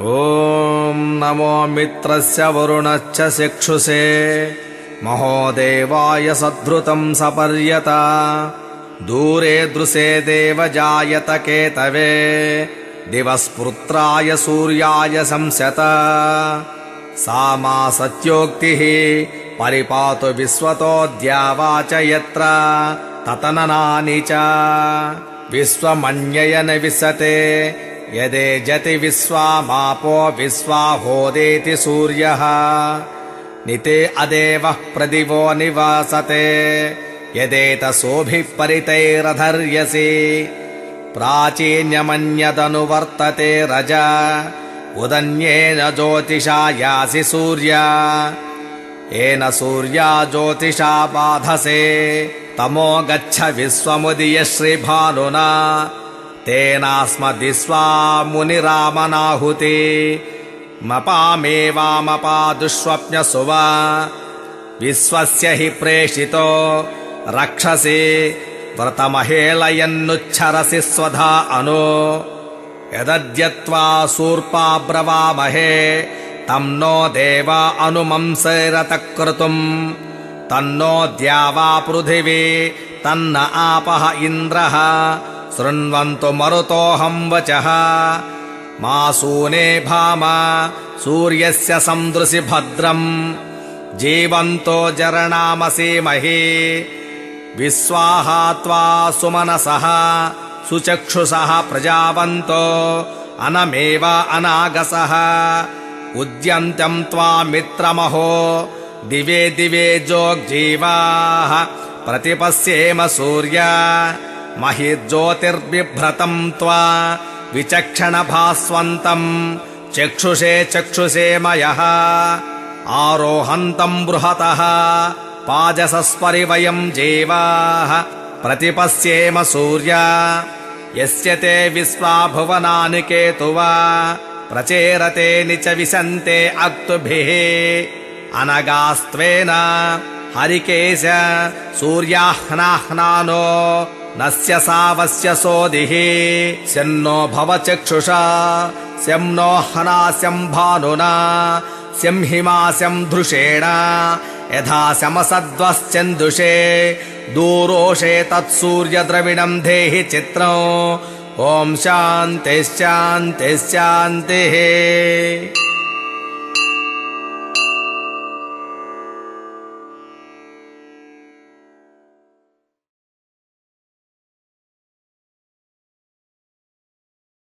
ॐ नमो मित्रस्य वरुणश्च शिक्षुषे महोदेवाय सद्धृतम् सपर्यता। दूरे दृशे देव जायत केतवे दिवस्पुत्राय सूर्याय संशत। सा मा सत्योक्तिः परिपातु विश्वतो द्यावा च यत्र। ततननानि च। विश्वमन्ययन विशते यदे जति विश्वामापो विश्वाहोदेति सूर्यः निते अदेवः प्रदिवो निवासते। यदेतसोभिः परितैरधर्यसि प्राचीन्यमन्यदनुवर्तते रज उदन्येन ज्योतिषा यासि सूर्या। येन सूर्या ज्योतिषा बाधसे तमो गच्छ विश्वमुदीय श्रीभानुना तेनास्मदिस्वा मुनिरामनाहुते मपामेवामपादुष्वप्नसुव। विश्वस्य हि प्रेषितो। रक्षसि व्रतमहेलयन्नुच्छरसि स्वधा अनु। यदद्यत्वा शूर्पाब्रवामहे तम् नो देवा अनुमंसैरतक्रतुम् तन्नो द्यावा पृथिवी तन्न आपः इन्द्रः शृण्वन्तु मरुतोऽहम् वचः। मासूने भाम सूर्यस्य सन्दृशि भद्रम्। जीवन्तो जरणामसीमहि विश्वाहा त्वा सुमनसः सुचक्षुषः प्रजावन्तो अनमेव अनागसः। उद्यन्त्यम् त्वामित्रमहो दिवे दिवे जोग्जीवाः प्रतिपश्येम सूर्य महिज्योतिर्बिभ्रतम् त्वा विचक्षणभास्वन्तम् चक्षुषे चक्षुषे मयः। आरोहन्तम् बृहतः। पाजसस्परि वयम् जीवाः। प्रतिपश्येम सूर्य। यस्य ते विश्वा भुवनानि केतुवा। प्रचेरते निच विशन्ते अक्तुभिः। अनगास्त्वेन हरिकेश सूर्याह्नाह्नानो नस्य सावस्य सोदिः। स्यन्नो भव चक्षुषा। हनास्यम् भानुना स्यं हिमास्यम् धृषेण यथा शमसद्वश्चन्दुषे दूरोषे तत्सूर्यद्रविणम् देहि चित्रम् ॐ शान्तिश्शान्तिश्शान्तिः